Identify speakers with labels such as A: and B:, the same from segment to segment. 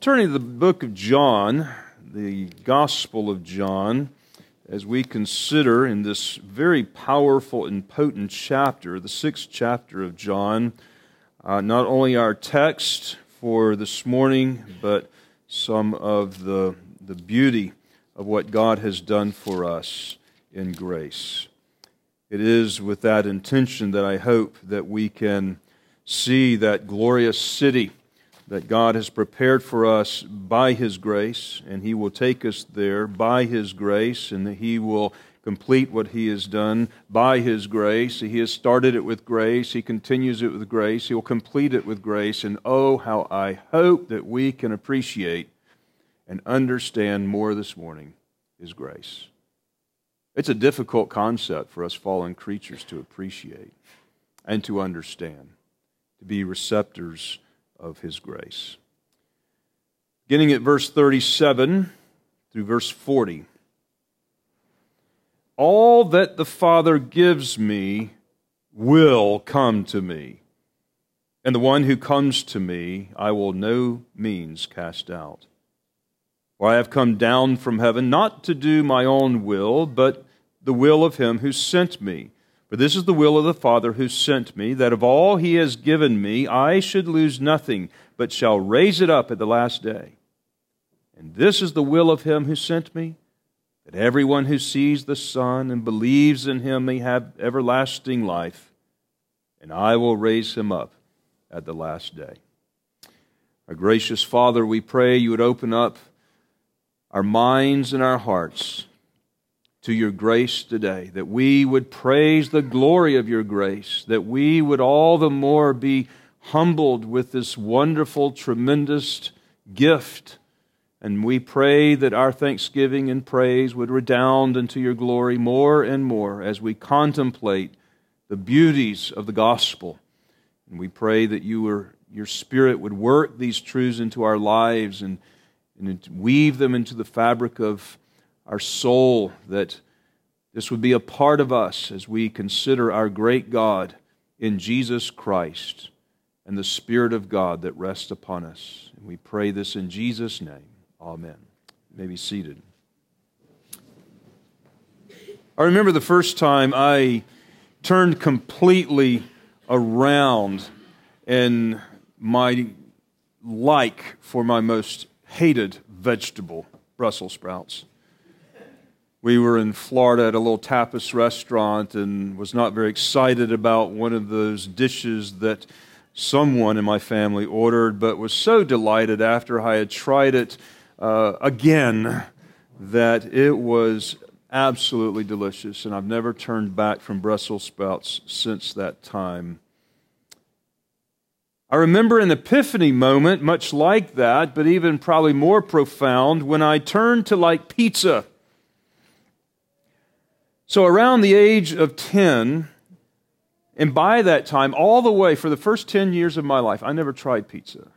A: Turning to the book of John, the Gospel of John, as we consider in this very powerful and potent chapter, the sixth chapter of John, uh, not only our text for this morning, but some of the, the beauty of what God has done for us in grace. It is with that intention that I hope that we can see that glorious city that God has prepared for us by His grace, and He will take us there by His grace, and that He will complete what He has done by His grace. He has started it with grace, He continues it with grace, He will complete it with grace, and oh, how I hope that we can appreciate and understand more this morning His grace. It's a difficult concept for us fallen creatures to appreciate and to understand, to be receptors of his grace. Beginning at verse 37 through verse 40. All that the Father gives me will come to me, and the one who comes to me I will no means cast out. For I have come down from heaven not to do my own will, but the will of him who sent me. For this is the will of the Father who sent me, that of all he has given me, I should lose nothing, but shall raise it up at the last day. And this is the will of him who sent me, that everyone who sees the Son and believes in him may have everlasting life, and I will raise him up at the last day. Our gracious Father, we pray you would open up our minds and our hearts to your grace today, that we would praise the glory of your grace, that we would all the more be humbled with this wonderful, tremendous gift. And we pray that our thanksgiving and praise would redound into your glory more and more as we contemplate the beauties of the gospel. And we pray that you were, your Spirit would work these truths into our lives and, and weave them into the fabric of our soul, that this would be a part of us as we consider our great God in Jesus Christ and the Spirit of God that rests upon us. And we pray this in Jesus' name. Amen. You may be seated. I remember the first time I turned completely around in my like for my most hated vegetable, Brussels sprouts we were in Florida at a little tapas restaurant and was not very excited about one of those dishes that someone in my family ordered, but was so delighted after I had tried it uh, again that it was absolutely delicious. And I've never turned back from Brussels sprouts since that time. I remember an epiphany moment, much like that, but even probably more profound, when I turned to like pizza. So, around the age of 10, and by that time, all the way for the first 10 years of my life, I never tried pizza.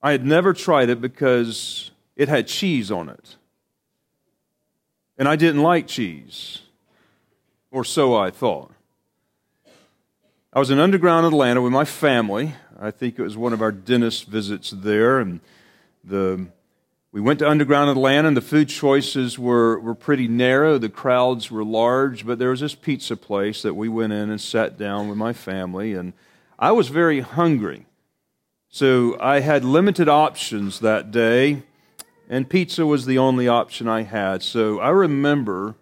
A: I had never tried it because it had cheese on it. And I didn't like cheese, or so I thought. I was in underground Atlanta with my family. I think it was one of our dentist visits there, and the we went to underground Atlanta, and the food choices were, were pretty narrow. The crowds were large, but there was this pizza place that we went in and sat down with my family, and I was very hungry. So I had limited options that day, and pizza was the only option I had. So I remember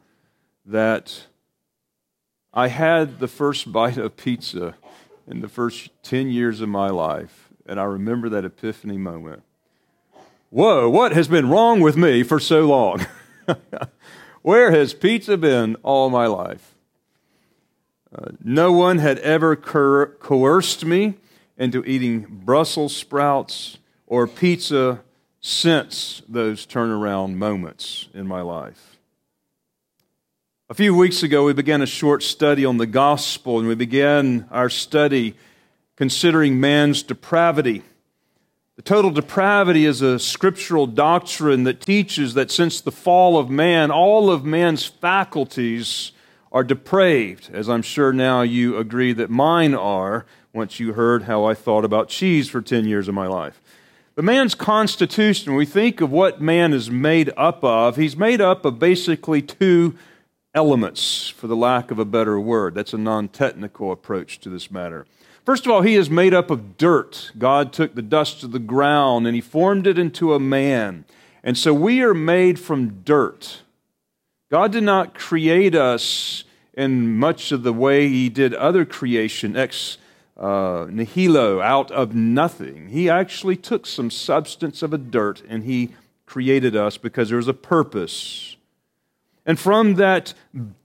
A: that I had the first bite of pizza in the first 10 years of my life, and I remember that epiphany moment. Whoa, what has been wrong with me for so long? Where has pizza been all my life? Uh, no one had ever coer- coerced me into eating Brussels sprouts or pizza since those turnaround moments in my life. A few weeks ago, we began a short study on the gospel, and we began our study considering man's depravity. The total depravity is a scriptural doctrine that teaches that since the fall of man, all of man's faculties are depraved, as I'm sure now you agree that mine are once you heard how I thought about cheese for 10 years of my life. But man's constitution, when we think of what man is made up of, he's made up of basically two elements, for the lack of a better word. That's a non technical approach to this matter. First of all, he is made up of dirt. God took the dust of the ground and he formed it into a man. And so we are made from dirt. God did not create us in much of the way he did other creation, ex uh, nihilo, out of nothing. He actually took some substance of a dirt and he created us because there was a purpose. And from that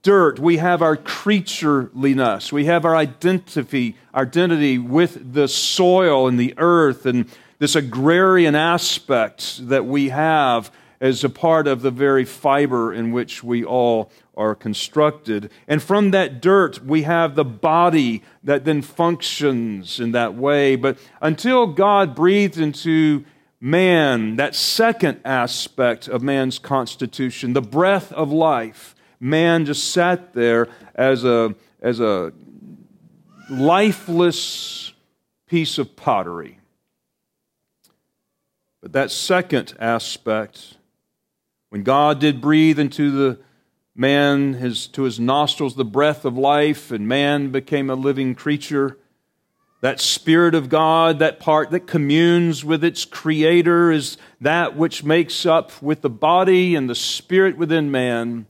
A: dirt, we have our creatureliness. We have our identity, identity with the soil and the earth and this agrarian aspect that we have as a part of the very fiber in which we all are constructed. And from that dirt, we have the body that then functions in that way. But until God breathed into man, that second aspect of man's constitution, the breath of life, man just sat there as a, as a lifeless piece of pottery. But that second aspect when God did breathe into the man his, to his nostrils the breath of life, and man became a living creature, that Spirit of God, that part that communes with its Creator, is that which makes up with the body and the Spirit within man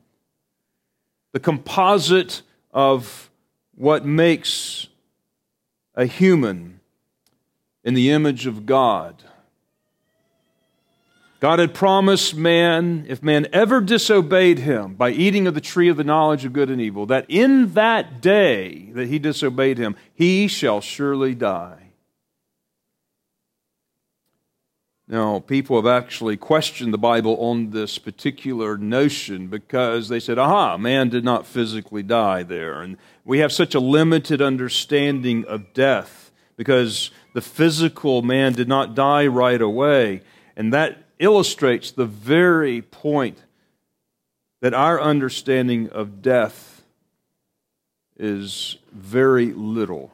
A: the composite of what makes a human in the image of God. God had promised man, if man ever disobeyed him by eating of the tree of the knowledge of good and evil, that in that day that he disobeyed him, he shall surely die. Now, people have actually questioned the Bible on this particular notion because they said, aha, man did not physically die there. And we have such a limited understanding of death because the physical man did not die right away. And that illustrates the very point that our understanding of death is very little,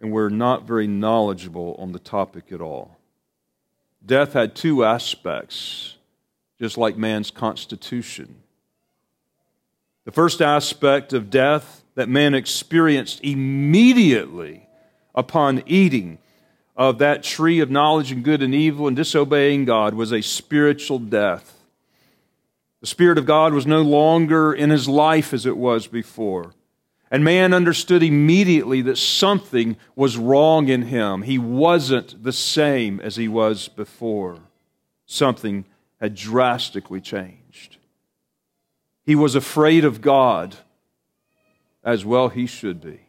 A: and we're not very knowledgeable on the topic at all. Death had two aspects, just like man's constitution. The first aspect of death that man experienced immediately upon eating of that tree of knowledge and good and evil and disobeying God was a spiritual death. The Spirit of God was no longer in his life as it was before. And man understood immediately that something was wrong in him. He wasn't the same as he was before. Something had drastically changed. He was afraid of God, as well he should be.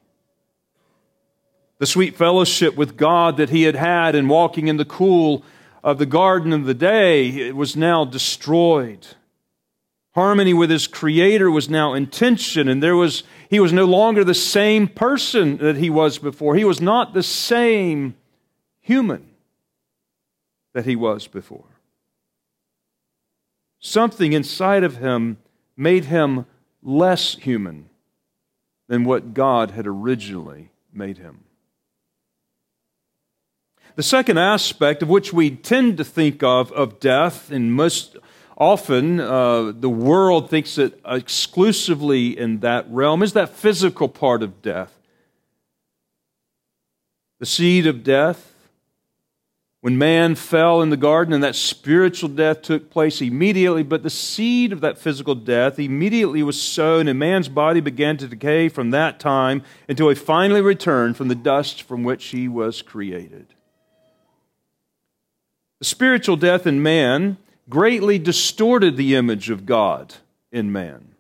A: The sweet fellowship with God that he had had in walking in the cool of the garden of the day it was now destroyed. Harmony with his creator was now in tension, and there was, he was no longer the same person that he was before. He was not the same human that he was before. Something inside of him made him less human than what God had originally made him. The second aspect of which we tend to think of of death, and most often uh, the world thinks it exclusively in that realm, is that physical part of death. The seed of death. When man fell in the garden and that spiritual death took place immediately, but the seed of that physical death immediately was sown, and man's body began to decay from that time until he finally returned from the dust from which he was created. The spiritual death in man greatly distorted the image of God in man.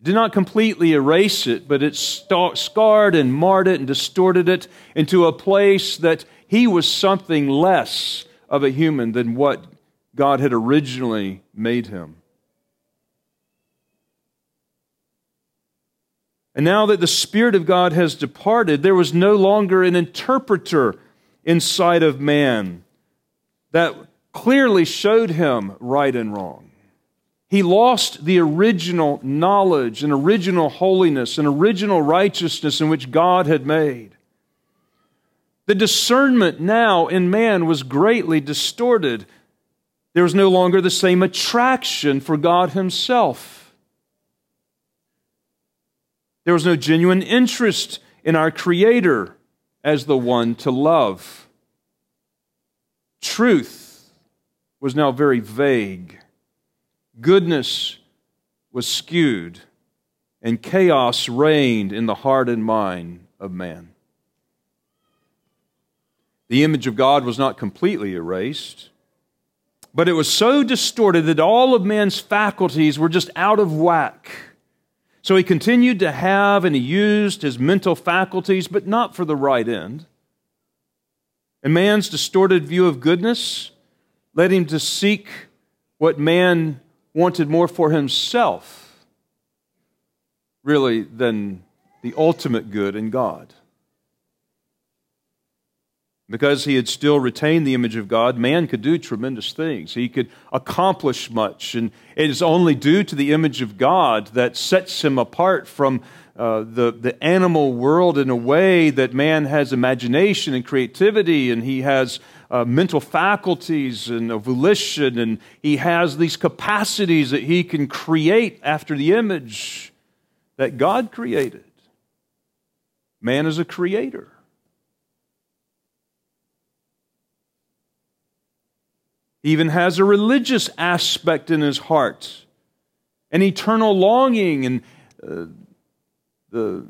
A: Did not completely erase it, but it scarred and marred it and distorted it into a place that he was something less of a human than what God had originally made him. And now that the Spirit of God has departed, there was no longer an interpreter inside of man that clearly showed him right and wrong. He lost the original knowledge and original holiness and original righteousness in which God had made. The discernment now in man was greatly distorted. There was no longer the same attraction for God Himself. There was no genuine interest in our Creator as the one to love. Truth was now very vague. Goodness was skewed, and chaos reigned in the heart and mind of man. The image of God was not completely erased, but it was so distorted that all of man's faculties were just out of whack. So he continued to have and he used his mental faculties, but not for the right end. And man's distorted view of goodness led him to seek what man wanted more for himself, really, than the ultimate good in God. Because he had still retained the image of God, man could do tremendous things. He could accomplish much. And it is only due to the image of God that sets him apart from uh, the, the animal world in a way that man has imagination and creativity, and he has uh, mental faculties and a volition, and he has these capacities that he can create after the image that God created. Man is a creator. He even has a religious aspect in his heart, an eternal longing. And uh, the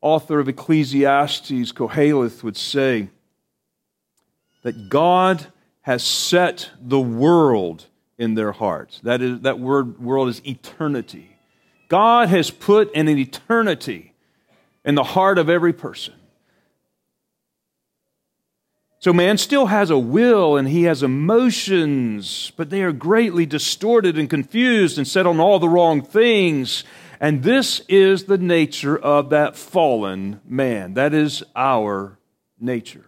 A: author of Ecclesiastes, Koheleth, would say that God has set the world in their hearts. That, is, that word world is eternity. God has put an eternity in the heart of every person. So man still has a will and he has emotions, but they are greatly distorted and confused and set on all the wrong things. And this is the nature of that fallen man. That is our nature.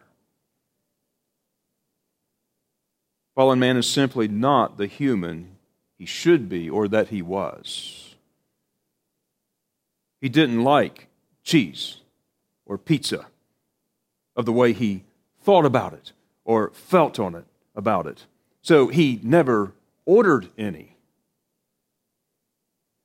A: Fallen man is simply not the human he should be or that he was. He didn't like cheese or pizza of the way he thought about it or felt on it about it. So he never ordered any.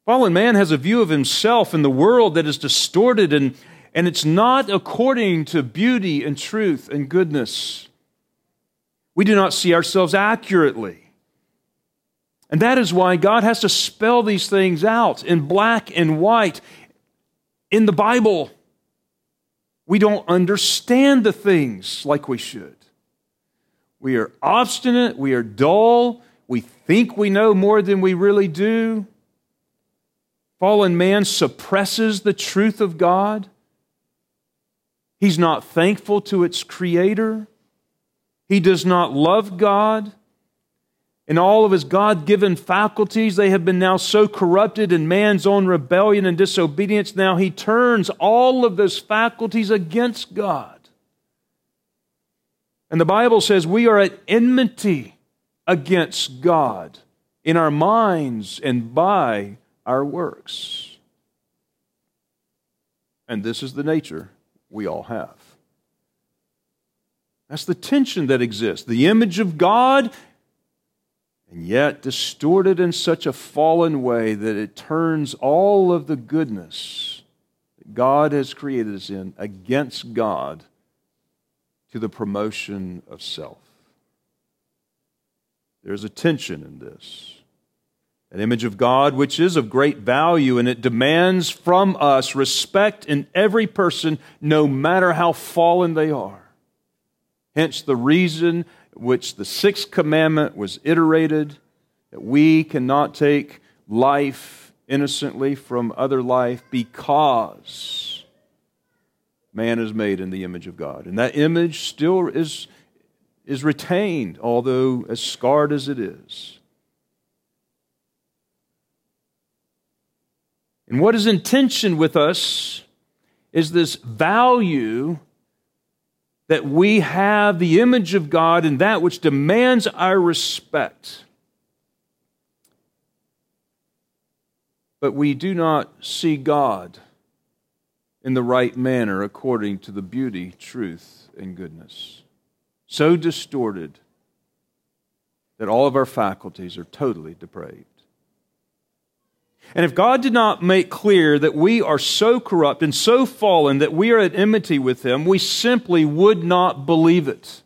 A: Fallen man has a view of himself and the world that is distorted and, and it's not according to beauty and truth and goodness. We do not see ourselves accurately. And that is why God has to spell these things out in black and white in the Bible. We don't understand the things like we should. We are obstinate, we are dull, we think we know more than we really do. Fallen man suppresses the truth of God. He's not thankful to its creator. He does not love God. In all of his God given faculties, they have been now so corrupted in man's own rebellion and disobedience. Now he turns all of those faculties against God. And the Bible says we are at enmity against God in our minds and by our works. And this is the nature we all have. That's the tension that exists. The image of God and yet distorted in such a fallen way that it turns all of the goodness that God has created us in against God to the promotion of self. There's a tension in this. An image of God which is of great value and it demands from us respect in every person, no matter how fallen they are. Hence the reason which the sixth commandment was iterated that we cannot take life innocently from other life because man is made in the image of God. And that image still is, is retained, although as scarred as it is. And what is in tension with us is this value that we have the image of God and that which demands our respect. But we do not see God in the right manner according to the beauty, truth, and goodness. So distorted that all of our faculties are totally depraved. And if God did not make clear that we are so corrupt and so fallen that we are at enmity with Him, we simply would not believe it.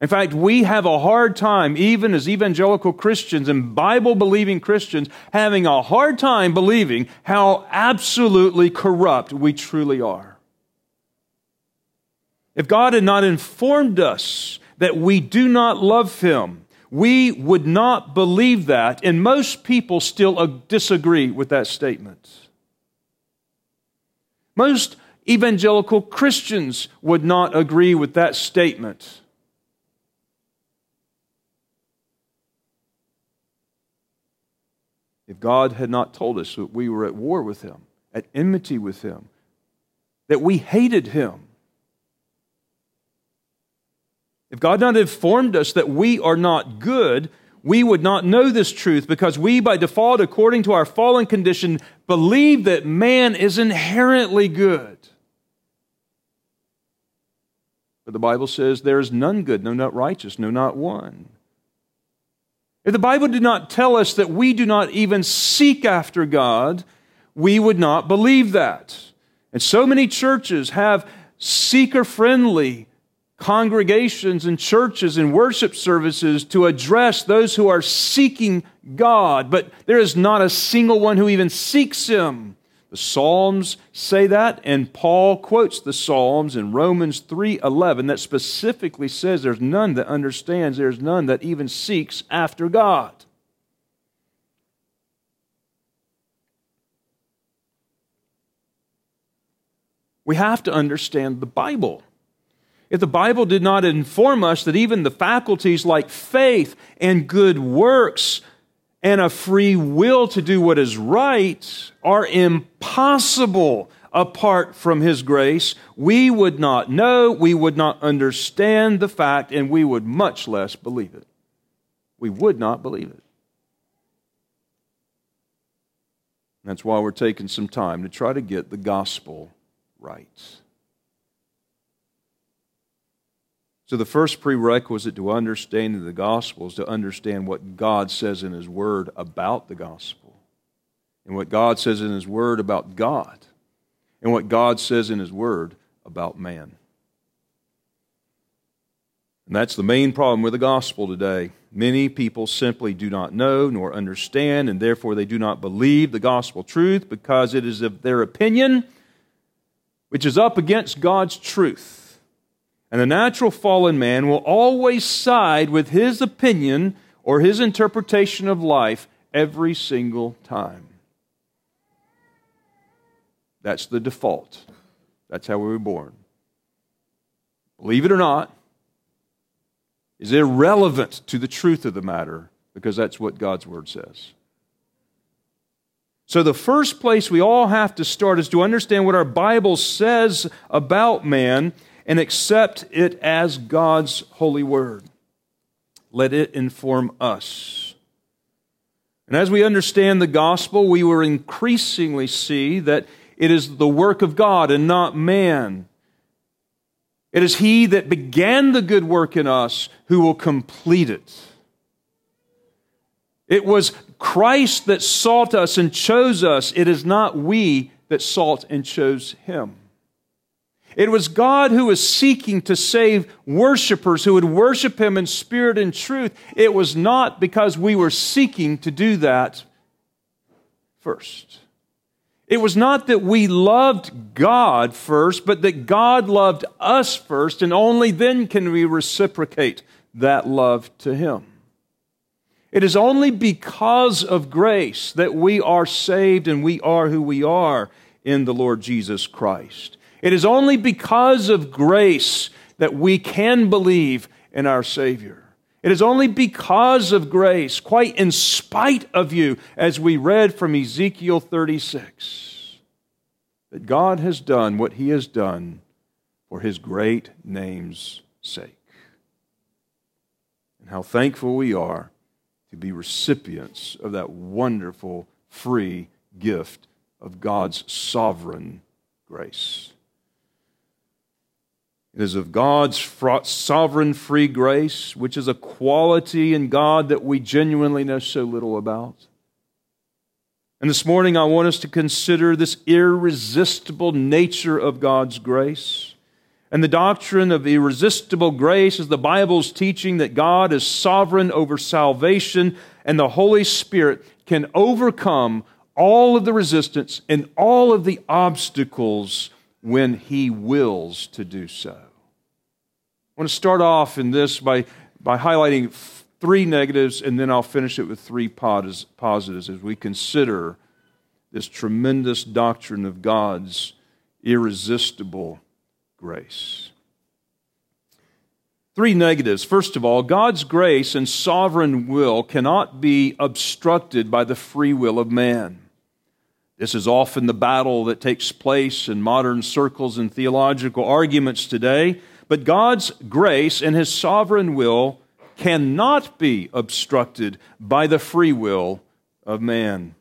A: In fact, we have a hard time, even as evangelical Christians and Bible believing Christians, having a hard time believing how absolutely corrupt we truly are. If God had not informed us that we do not love Him, we would not believe that, and most people still disagree with that statement. Most evangelical Christians would not agree with that statement. If God had not told us that we were at war with Him, at enmity with Him, that we hated Him, if God not informed us that we are not good, we would not know this truth because we, by default, according to our fallen condition, believe that man is inherently good. But the Bible says there is none good, no, not righteous, no, not one. If the Bible did not tell us that we do not even seek after God, we would not believe that. And so many churches have seeker friendly congregations and churches and worship services to address those who are seeking God, but there is not a single one who even seeks Him. The Psalms say that, and Paul quotes the Psalms in Romans 3:11 that specifically says there's none that understands, there's none that even seeks after God. We have to understand the Bible. If the Bible did not inform us that even the faculties like faith and good works and a free will to do what is right are impossible apart from His grace, we would not know, we would not understand the fact, and we would much less believe it. We would not believe it. That's why we're taking some time to try to get the gospel right. So, the first prerequisite to understanding the gospel is to understand what God says in His Word about the gospel, and what God says in His Word about God, and what God says in His Word about man. And that's the main problem with the gospel today. Many people simply do not know nor understand, and therefore they do not believe the gospel truth because it is of their opinion, which is up against God's truth. And the natural fallen man will always side with his opinion or his interpretation of life every single time. That's the default. That's how we were born. Believe it or not, is irrelevant to the truth of the matter because that's what God's Word says. So, the first place we all have to start is to understand what our Bible says about man and accept it as God's holy word. Let it inform us. And as we understand the gospel, we will increasingly see that it is the work of God and not man. It is He that began the good work in us who will complete it. It was Christ that sought us and chose us. It is not we that sought and chose Him. It was God who was seeking to save worshipers who would worship Him in spirit and truth. It was not because we were seeking to do that first. It was not that we loved God first, but that God loved us first, and only then can we reciprocate that love to Him. It is only because of grace that we are saved and we are who we are in the Lord Jesus Christ. It is only because of grace that we can believe in our Savior. It is only because of grace, quite in spite of you, as we read from Ezekiel 36, that God has done what He has done for His great name's sake. And how thankful we are to be recipients of that wonderful free gift of God's sovereign grace. It is of God's sovereign free grace, which is a quality in God that we genuinely know so little about. And this morning, I want us to consider this irresistible nature of God's grace. And the doctrine of irresistible grace is the Bible's teaching that God is sovereign over salvation and the Holy Spirit can overcome all of the resistance and all of the obstacles when He wills to do so. I want to start off in this by, by highlighting three negatives, and then I'll finish it with three positives as we consider this tremendous doctrine of God's irresistible grace. Three negatives. First of all, God's grace and sovereign will cannot be obstructed by the free will of man. This is often the battle that takes place in modern circles and theological arguments today. But God's grace and His sovereign will cannot be obstructed by the free will of man.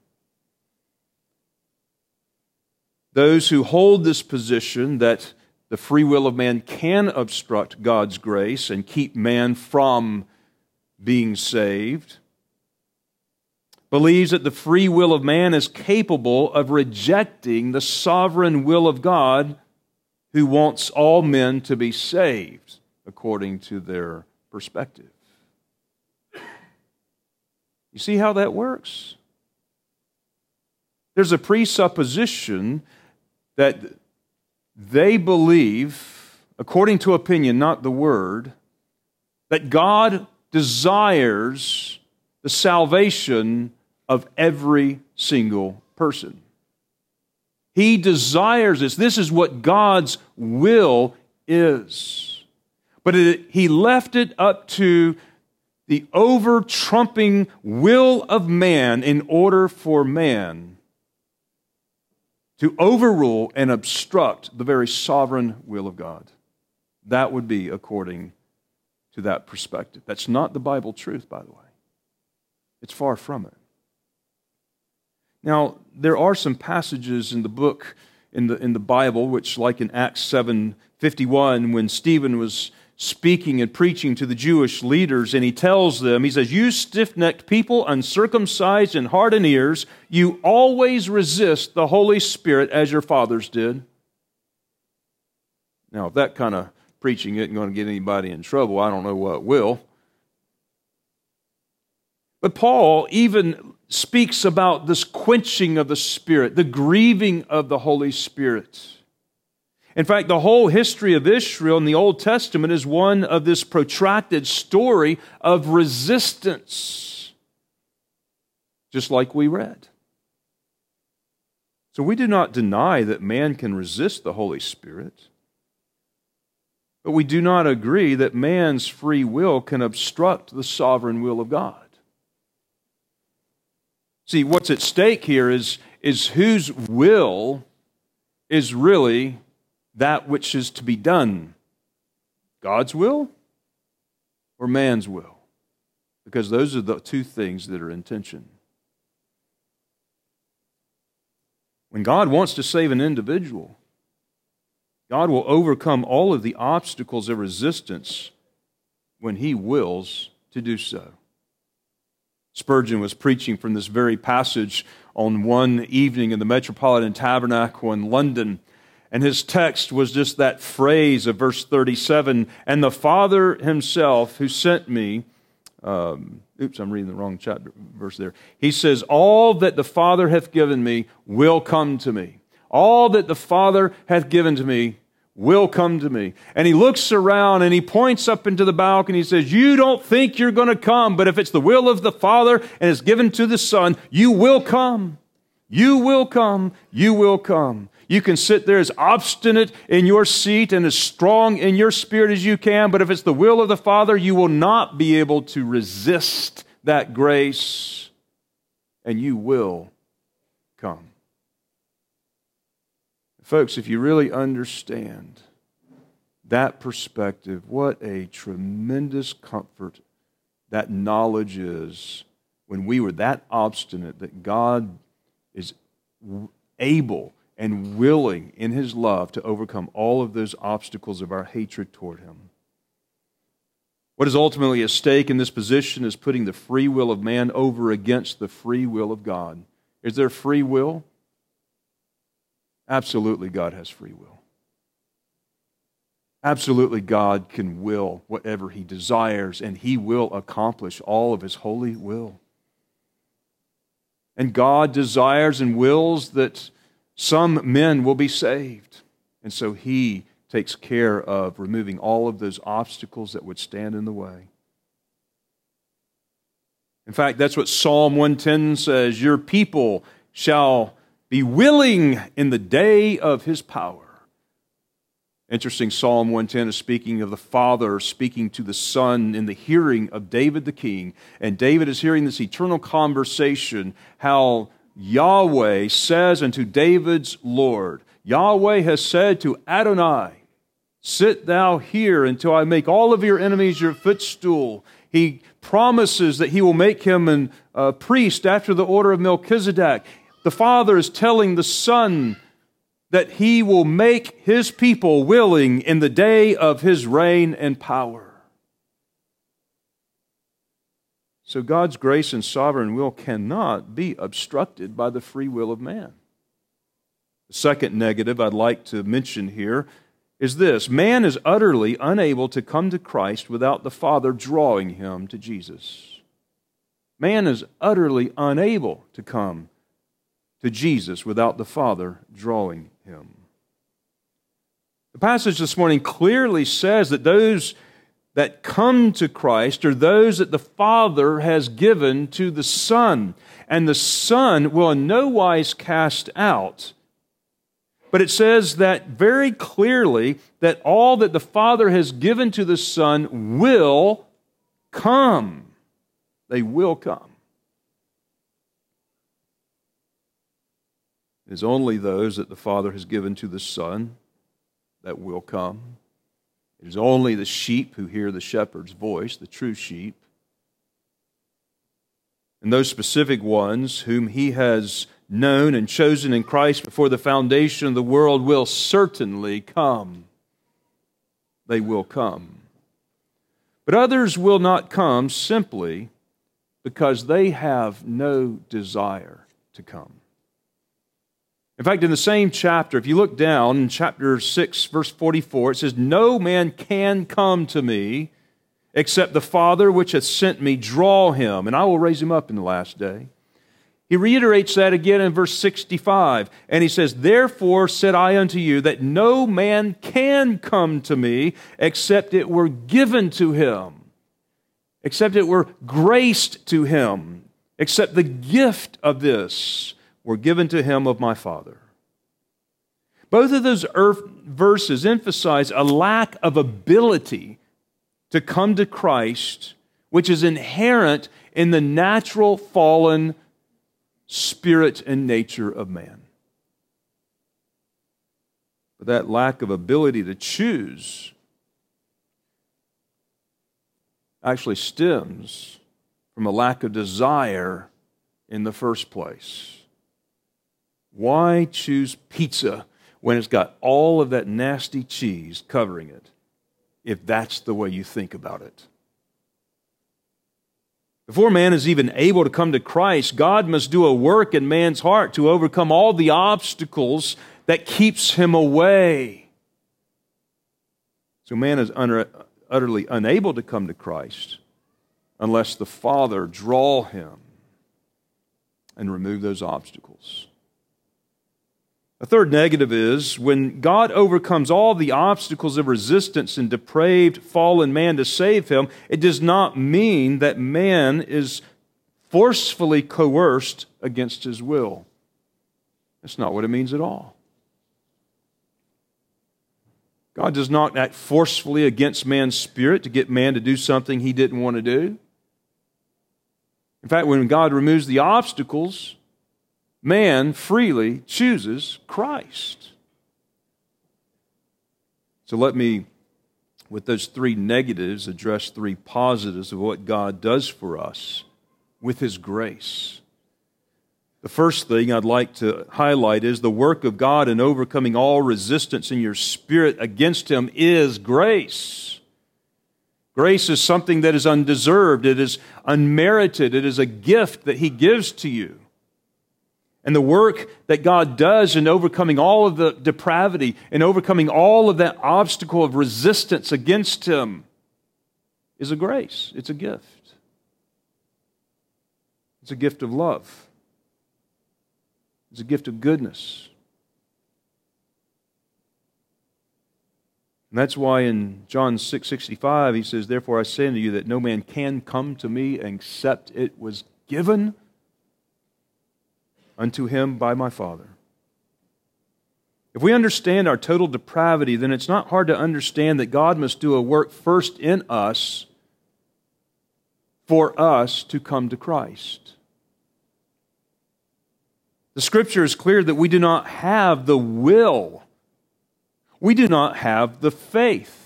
A: Those who hold this position that the free will of man can obstruct God's grace and keep man from being saved, believes that the free will of man is capable of rejecting the sovereign will of God who wants all men to be saved according to their perspective. You see how that works? There's a presupposition that they believe, according to opinion, not the word, that God desires the salvation of every single person. He desires this. This is what God's will is. But it, he left it up to the over trumping will of man in order for man to overrule and obstruct the very sovereign will of God. That would be according to that perspective. That's not the Bible truth, by the way. It's far from it. Now, there are some passages in the book, in the, in the Bible, which, like in Acts 7 51, when Stephen was speaking and preaching to the Jewish leaders, and he tells them, he says, You stiff necked people, uncircumcised in heart and ears, you always resist the Holy Spirit as your fathers did. Now, if that kind of preaching isn't going to get anybody in trouble, I don't know what will. But Paul even speaks about this quenching of the Spirit, the grieving of the Holy Spirit. In fact, the whole history of Israel in the Old Testament is one of this protracted story of resistance, just like we read. So we do not deny that man can resist the Holy Spirit, but we do not agree that man's free will can obstruct the sovereign will of God. See, what's at stake here is, is whose will is really that which is to be done God's will or man's will? Because those are the two things that are in tension. When God wants to save an individual, God will overcome all of the obstacles of resistance when He wills to do so. Spurgeon was preaching from this very passage on one evening in the Metropolitan Tabernacle in London. And his text was just that phrase of verse 37 And the Father himself who sent me, um, oops, I'm reading the wrong chapter, verse there. He says, All that the Father hath given me will come to me. All that the Father hath given to me will come to me. And he looks around and he points up into the balcony. He says, You don't think you're going to come, but if it's the will of the Father and it's given to the Son, you will come. You will come. You will come. You can sit there as obstinate in your seat and as strong in your spirit as you can, but if it's the will of the Father, you will not be able to resist that grace, and you will come. Folks, if you really understand that perspective, what a tremendous comfort that knowledge is when we were that obstinate that God is able and willing in his love to overcome all of those obstacles of our hatred toward him. What is ultimately at stake in this position is putting the free will of man over against the free will of God. Is there free will? Absolutely, God has free will. Absolutely, God can will whatever He desires, and He will accomplish all of His holy will. And God desires and wills that some men will be saved. And so He takes care of removing all of those obstacles that would stand in the way. In fact, that's what Psalm 110 says Your people shall be willing in the day of His power. Interesting, Psalm 110 is speaking of the Father speaking to the Son in the hearing of David the king. And David is hearing this eternal conversation how Yahweh says unto David's Lord, Yahweh has said to Adonai, Sit thou here until I make all of your enemies your footstool. He promises that he will make him a uh, priest after the order of Melchizedek. The Father is telling the Son, that he will make his people willing in the day of his reign and power. So God's grace and sovereign will cannot be obstructed by the free will of man. The second negative I'd like to mention here is this man is utterly unable to come to Christ without the Father drawing him to Jesus. Man is utterly unable to come to Jesus without the Father drawing him. The passage this morning clearly says that those that come to Christ are those that the Father has given to the Son, and the Son will in no wise cast out. But it says that very clearly that all that the Father has given to the Son will come. They will come. It is only those that the Father has given to the Son that will come. It is only the sheep who hear the shepherd's voice, the true sheep. And those specific ones whom he has known and chosen in Christ before the foundation of the world will certainly come. They will come. But others will not come simply because they have no desire to come. In fact, in the same chapter, if you look down in chapter 6, verse 44, it says, No man can come to me except the Father which hath sent me draw him, and I will raise him up in the last day. He reiterates that again in verse 65, and he says, Therefore said I unto you that no man can come to me except it were given to him, except it were graced to him, except the gift of this were given to him of my Father. Both of those verses emphasize a lack of ability to come to Christ, which is inherent in the natural fallen spirit and nature of man. But that lack of ability to choose actually stems from a lack of desire in the first place. Why choose pizza when it's got all of that nasty cheese covering it, if that's the way you think about it? Before man is even able to come to Christ, God must do a work in man's heart to overcome all the obstacles that keeps him away. So man is utterly unable to come to Christ unless the Father draw him and remove those obstacles. A third negative is when God overcomes all the obstacles of resistance and depraved, fallen man to save him, it does not mean that man is forcefully coerced against his will. That's not what it means at all. God does not act forcefully against man's spirit to get man to do something he didn't want to do. In fact, when God removes the obstacles, man freely chooses Christ. So let me, with those three negatives, address three positives of what God does for us with His grace. The first thing I'd like to highlight is the work of God in overcoming all resistance in your spirit against Him is grace. Grace is something that is undeserved, it is unmerited, it is a gift that He gives to you. And the work that God does in overcoming all of the depravity and overcoming all of that obstacle of resistance against Him is a grace, it's a gift. It's a gift of love. It's a gift of goodness. And that's why in John 6 65, he says, Therefore I say unto you that no man can come to me except it was given unto him by my Father. If we understand our total depravity, then it's not hard to understand that God must do a work first in us for us to come to Christ. The scripture is clear that we do not have the will, we do not have the faith.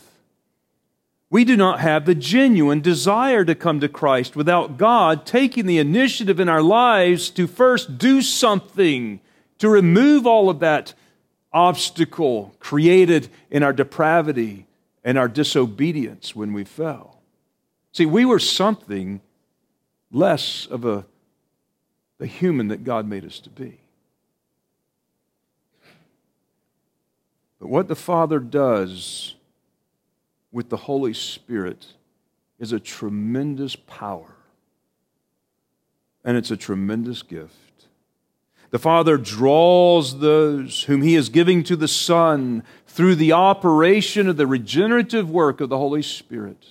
A: We do not have the genuine desire to come to Christ without God taking the initiative in our lives to first do something to remove all of that obstacle created in our depravity and our disobedience when we fell. See, we were something less of a the human that God made us to be. But what the Father does with the Holy Spirit is a tremendous power, and it's a tremendous gift. The Father draws those whom He is giving to the Son through the operation of the regenerative work of the Holy Spirit.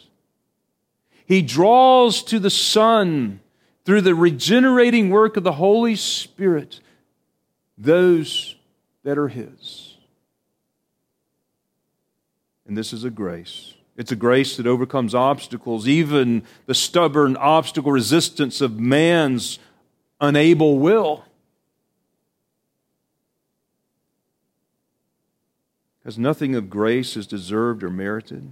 A: He draws to the Son through the regenerating work of the Holy Spirit those that are His. And this is a grace. It's a grace that overcomes obstacles, even the stubborn obstacle resistance of man's unable will. Because nothing of grace is deserved or merited.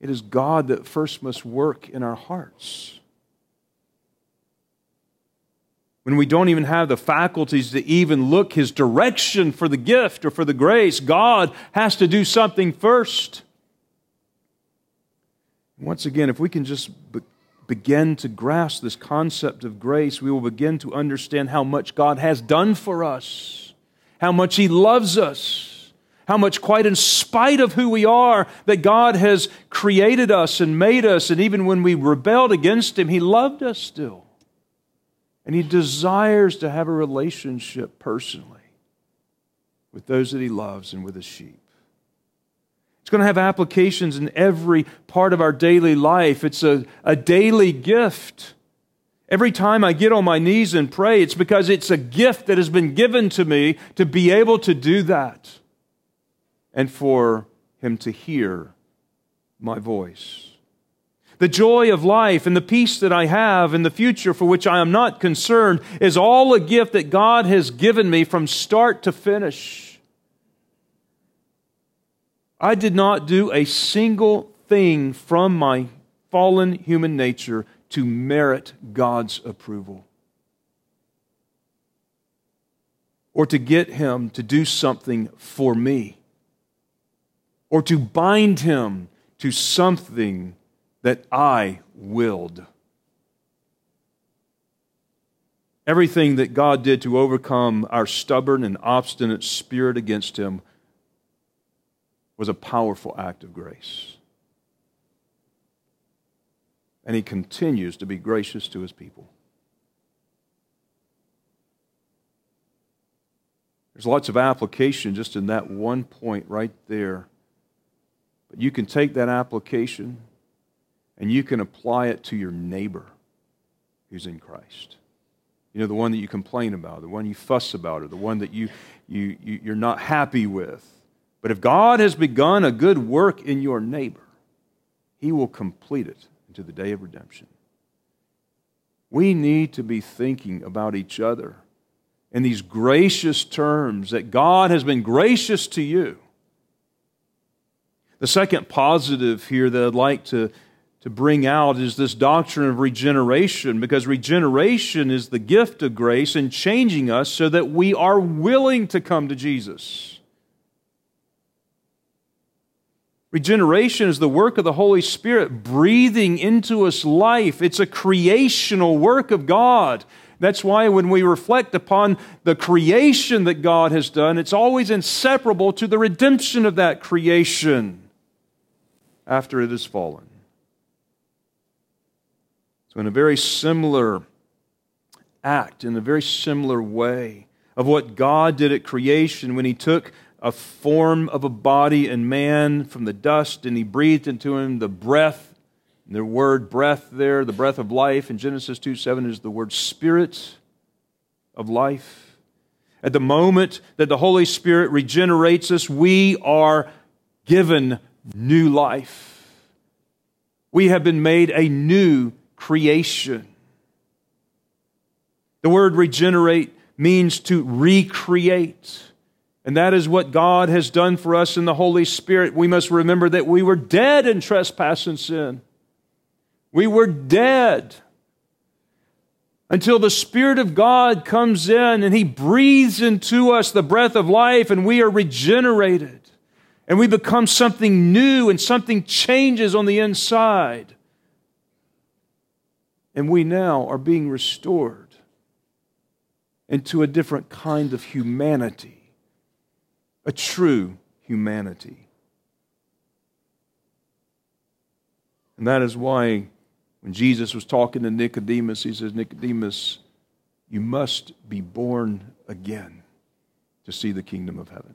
A: It is God that first must work in our hearts when we don't even have the faculties to even look his direction for the gift or for the grace, God has to do something first. Once again, if we can just be- begin to grasp this concept of grace, we will begin to understand how much God has done for us, how much He loves us, how much, quite in spite of who we are, that God has created us and made us, and even when we rebelled against Him, He loved us still. And he desires to have a relationship personally with those that he loves and with his sheep. It's going to have applications in every part of our daily life. It's a, a daily gift. Every time I get on my knees and pray, it's because it's a gift that has been given to me to be able to do that and for him to hear my voice. The joy of life and the peace that I have in the future for which I am not concerned is all a gift that God has given me from start to finish. I did not do a single thing from my fallen human nature to merit God's approval or to get Him to do something for me or to bind Him to something that I willed. Everything that God did to overcome our stubborn and obstinate spirit against Him was a powerful act of grace. And He continues to be gracious to His people. There's lots of application just in that one point right there. But you can take that application and you can apply it to your neighbor who's in Christ. You know, the one that you complain about, the one you fuss about, or the one that you, you, you, you're not happy with. But if God has begun a good work in your neighbor, he will complete it into the day of redemption. We need to be thinking about each other in these gracious terms that God has been gracious to you. The second positive here that I'd like to to bring out is this doctrine of regeneration, because regeneration is the gift of grace in changing us so that we are willing to come to Jesus. Regeneration is the work of the Holy Spirit breathing into us life. It's a creational work of God. That's why when we reflect upon the creation that God has done, it's always inseparable to the redemption of that creation after it has fallen. In a very similar act, in a very similar way of what God did at creation when He took a form of a body and man from the dust and He breathed into him the breath. The word breath there, the breath of life in Genesis 2 7 is the word spirit of life. At the moment that the Holy Spirit regenerates us, we are given new life. We have been made a new creation. The word regenerate means to recreate. And that is what God has done for us in the Holy Spirit. We must remember that we were dead in trespass and sin. We were dead until the Spirit of God comes in and He breathes into us the breath of life and we are regenerated. And we become something new and something changes on the inside. And we now are being restored into a different kind of humanity, a true humanity. And that is why when Jesus was talking to Nicodemus, he says, Nicodemus, you must be born again to see the kingdom of heaven.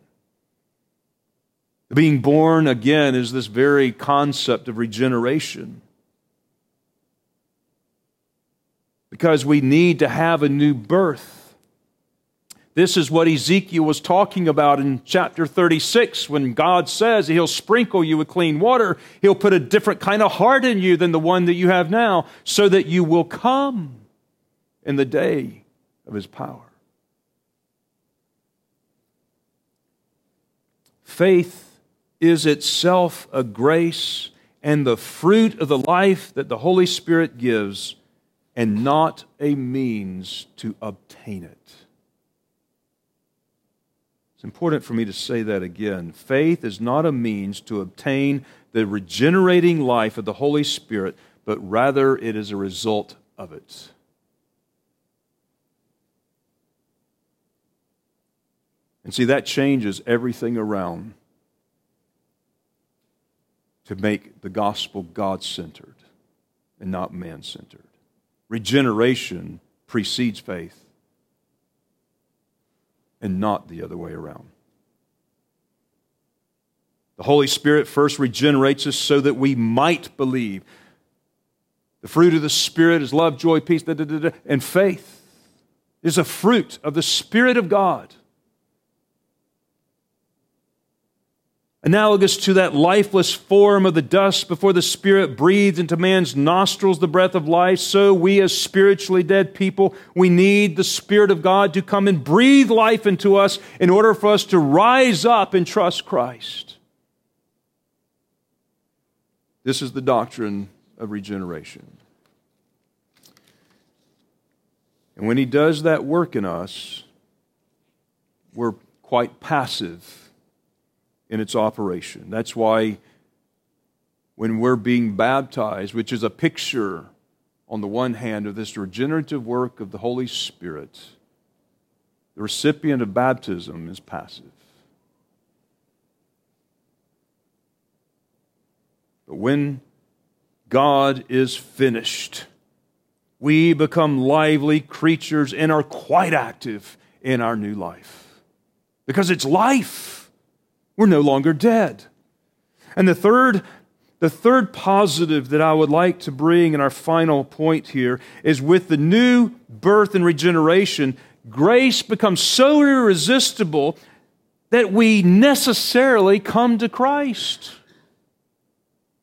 A: Being born again is this very concept of regeneration. Because we need to have a new birth. This is what Ezekiel was talking about in chapter 36 when God says He'll sprinkle you with clean water. He'll put a different kind of heart in you than the one that you have now so that you will come in the day of His power. Faith is itself a grace and the fruit of the life that the Holy Spirit gives and not a means to obtain it. It's important for me to say that again. Faith is not a means to obtain the regenerating life of the Holy Spirit, but rather it is a result of it. And see, that changes everything around to make the gospel God centered and not man centered. Regeneration precedes faith and not the other way around. The Holy Spirit first regenerates us so that we might believe. The fruit of the Spirit is love, joy, peace, da, da, da, and faith is a fruit of the Spirit of God. Analogous to that lifeless form of the dust before the Spirit breathed into man's nostrils the breath of life, so we as spiritually dead people, we need the Spirit of God to come and breathe life into us in order for us to rise up and trust Christ. This is the doctrine of regeneration. And when He does that work in us, we're quite passive in its operation. That's why when we're being baptized, which is a picture, on the one hand, of this regenerative work of the Holy Spirit, the recipient of baptism is passive. But when God is finished, we become lively creatures and are quite active in our new life. Because it's life. We're no longer dead. And the third, the third positive that I would like to bring in our final point here is with the new birth and regeneration, grace becomes so irresistible that we necessarily come to Christ.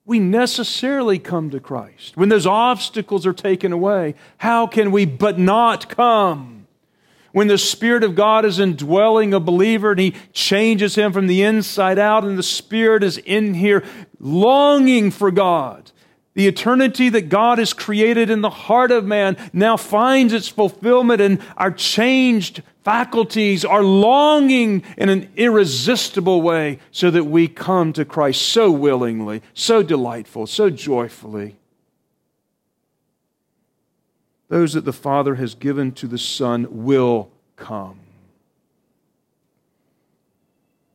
A: We necessarily come to Christ. When those obstacles are taken away, how can we but not come? When the Spirit of God is indwelling a believer and He changes him from the inside out, and the Spirit is in here longing for God, The eternity that God has created in the heart of man now finds its fulfillment in our changed faculties, our longing in an irresistible way, so that we come to Christ so willingly, so delightful, so joyfully. Those that the Father has given to the Son will come.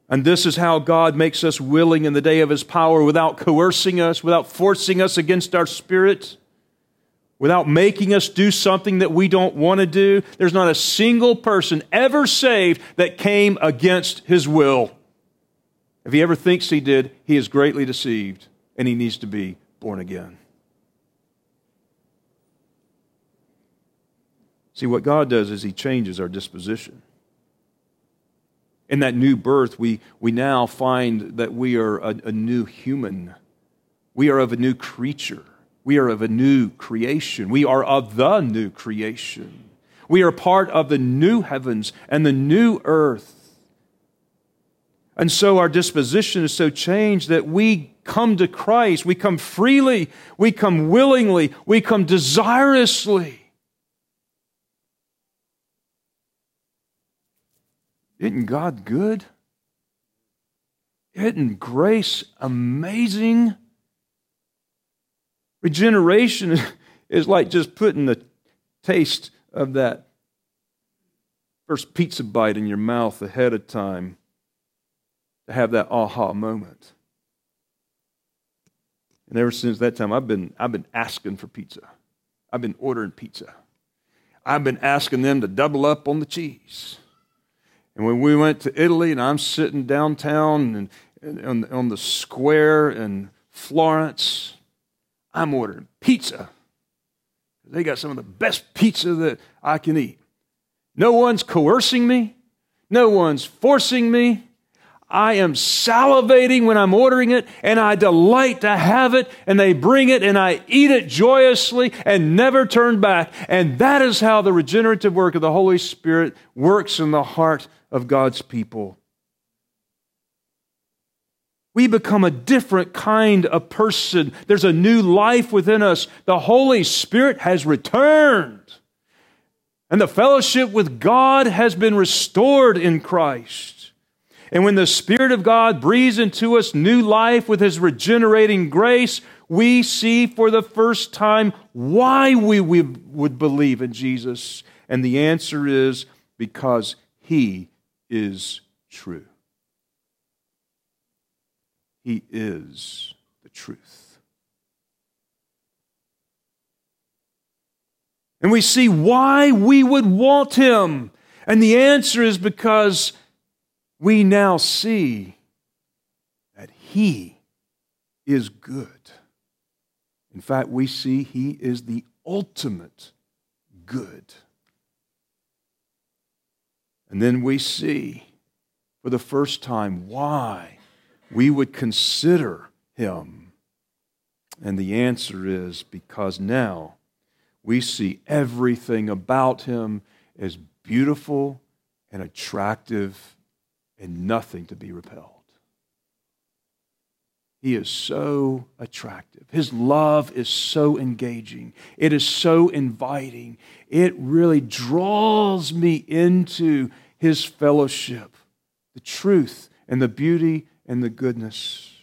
A: And this is how God makes us willing in the day of His power without coercing us, without forcing us against our spirit, without making us do something that we don't want to do. There's not a single person ever saved that came against His will. If he ever thinks he did, he is greatly deceived and he needs to be born again. See, what God does is he changes our disposition. In that new birth, we, we now find that we are a, a new human. We are of a new creature. We are of a new creation. We are of the new creation. We are part of the new heavens and the new earth. And so our disposition is so changed that we come to Christ. We come freely. We come willingly. We come desirously. Isn't God good? Isn't grace amazing? Regeneration is like just putting the taste of that first pizza bite in your mouth ahead of time to have that aha moment. And ever since that time, I've been, I've been asking for pizza. I've been ordering pizza. I've been asking them to double up on the cheese. And when we went to Italy, and I'm sitting downtown and, on, on the square in Florence, I'm ordering pizza. They got some of the best pizza that I can eat. No one's coercing me. No one's forcing me. I am salivating when I'm ordering it, and I delight to have it, and they bring it, and I eat it joyously and never turn back. And that is how the regenerative work of the Holy Spirit works in the heart of God's people. We become a different kind of person. There's a new life within us. The Holy Spirit has returned. And the fellowship with God has been restored in Christ. And when the Spirit of God breathes into us new life with His regenerating grace, we see for the first time why we, would believe in Jesus. And the answer is because He is true. He is the truth. And we see why we would want him. And the answer is because we now see that he is good. In fact, we see he is the ultimate good. And then we see for the first time why we would consider him. And the answer is because now we see everything about him as beautiful and attractive and nothing to be repelled. He is so attractive. His love is so engaging. It is so inviting. It really draws me into his fellowship, the truth and the beauty and the goodness.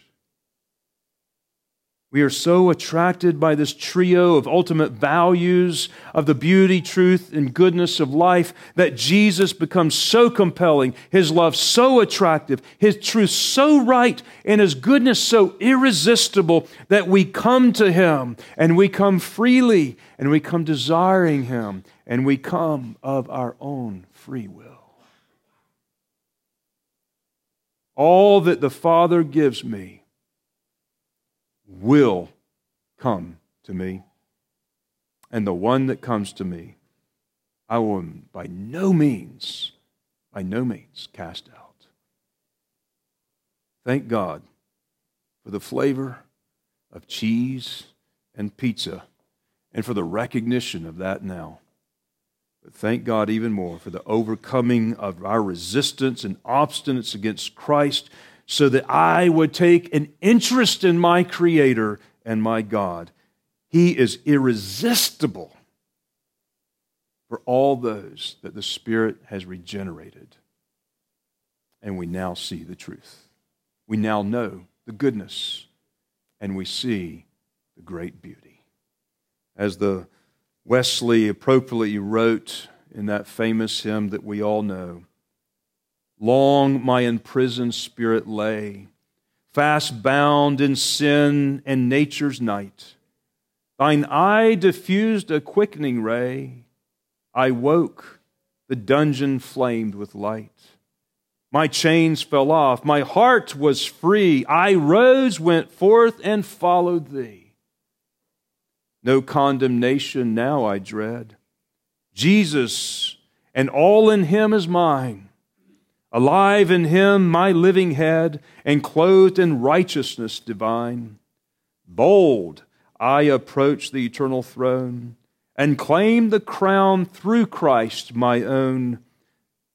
A: We are so attracted by this trio of ultimate values of the beauty, truth, and goodness of life that Jesus becomes so compelling, His love so attractive, His truth so right, and His goodness so irresistible that we come to Him and we come freely and we come desiring Him and we come of our own free will. All that the Father gives me will come to me. And the one that comes to me, I will by no means, by no means cast out. Thank God for the flavor of cheese and pizza and for the recognition of that now. But thank God even more for the overcoming of our resistance and obstinance against Christ so that I would take an interest in my Creator and my God He is irresistible for all those that the Spirit has regenerated. And we now see the truth. We now know the goodness, and we see the great beauty. As the Wesley appropriately wrote in that famous hymn that we all know, Long my imprisoned spirit lay, fast bound in sin and nature's night. Thine eye diffused a quickening ray. I woke, the dungeon flamed with light. My chains fell off, my heart was free. I rose, went forth, and followed thee. No condemnation now I dread. Jesus and all in him is mine. Alive in him, my living head, and clothed in righteousness divine. Bold, I approach the eternal throne and claim the crown through Christ my own.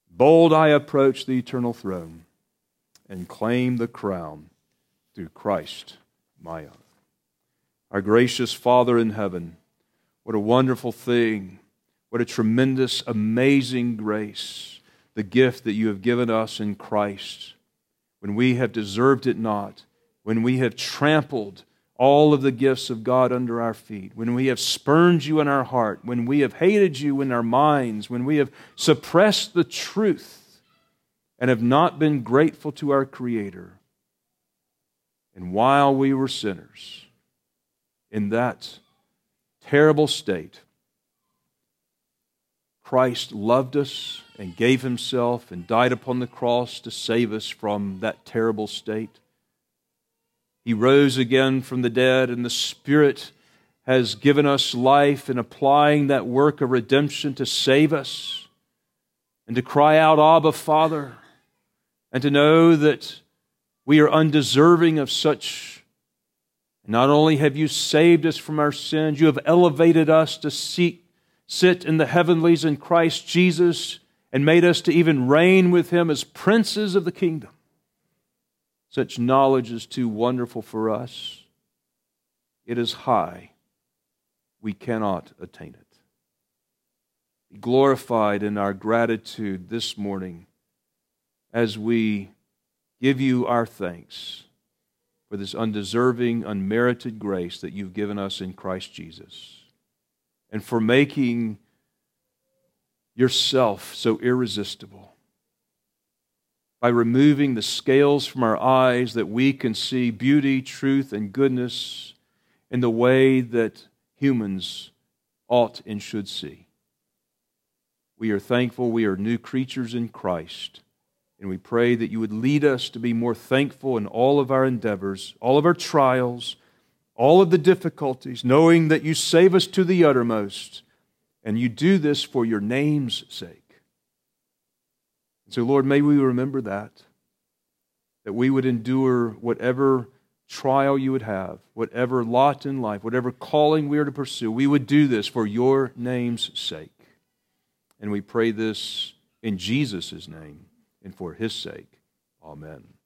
A: Bold, I approach the eternal throne and claim the crown through Christ my own. Our gracious Father in heaven, what a wonderful thing, what a tremendous, amazing grace the gift that you have given us in Christ when we have deserved it not, when we have trampled all of the gifts of God under our feet, when we have spurned you in our heart, when we have hated you in our minds, when we have suppressed the truth and have not been grateful to our Creator. And while we were sinners, in that terrible state, Christ loved us and gave himself and died upon the cross to save us from that terrible state. He rose again from the dead, and the Spirit has given us life in applying that work of redemption to save us and to cry out, Abba, Father, and to know that we are undeserving of such. Not only have you saved us from our sins, you have elevated us to seek sit in the heavenlies in Christ Jesus and made us to even reign with him as princes of the kingdom. Such knowledge is too wonderful for us. It is high. We cannot attain it. Be glorified in our gratitude this morning as we give you our thanks for this undeserving, unmerited grace that you've given us in Christ Jesus and for making yourself so irresistible. By removing the scales from our eyes that we can see beauty, truth, and goodness in the way that humans ought and should see. We are thankful we are new creatures in Christ. And we pray that you would lead us to be more thankful in all of our endeavors, all of our trials, all of the difficulties, knowing that you save us to the uttermost, and you do this for your name's sake. And so, Lord, may we remember that, that we would endure whatever trial you would have, whatever lot in life, whatever calling we are to pursue, we would do this for your name's sake. And we pray this in Jesus' name and for his sake. Amen.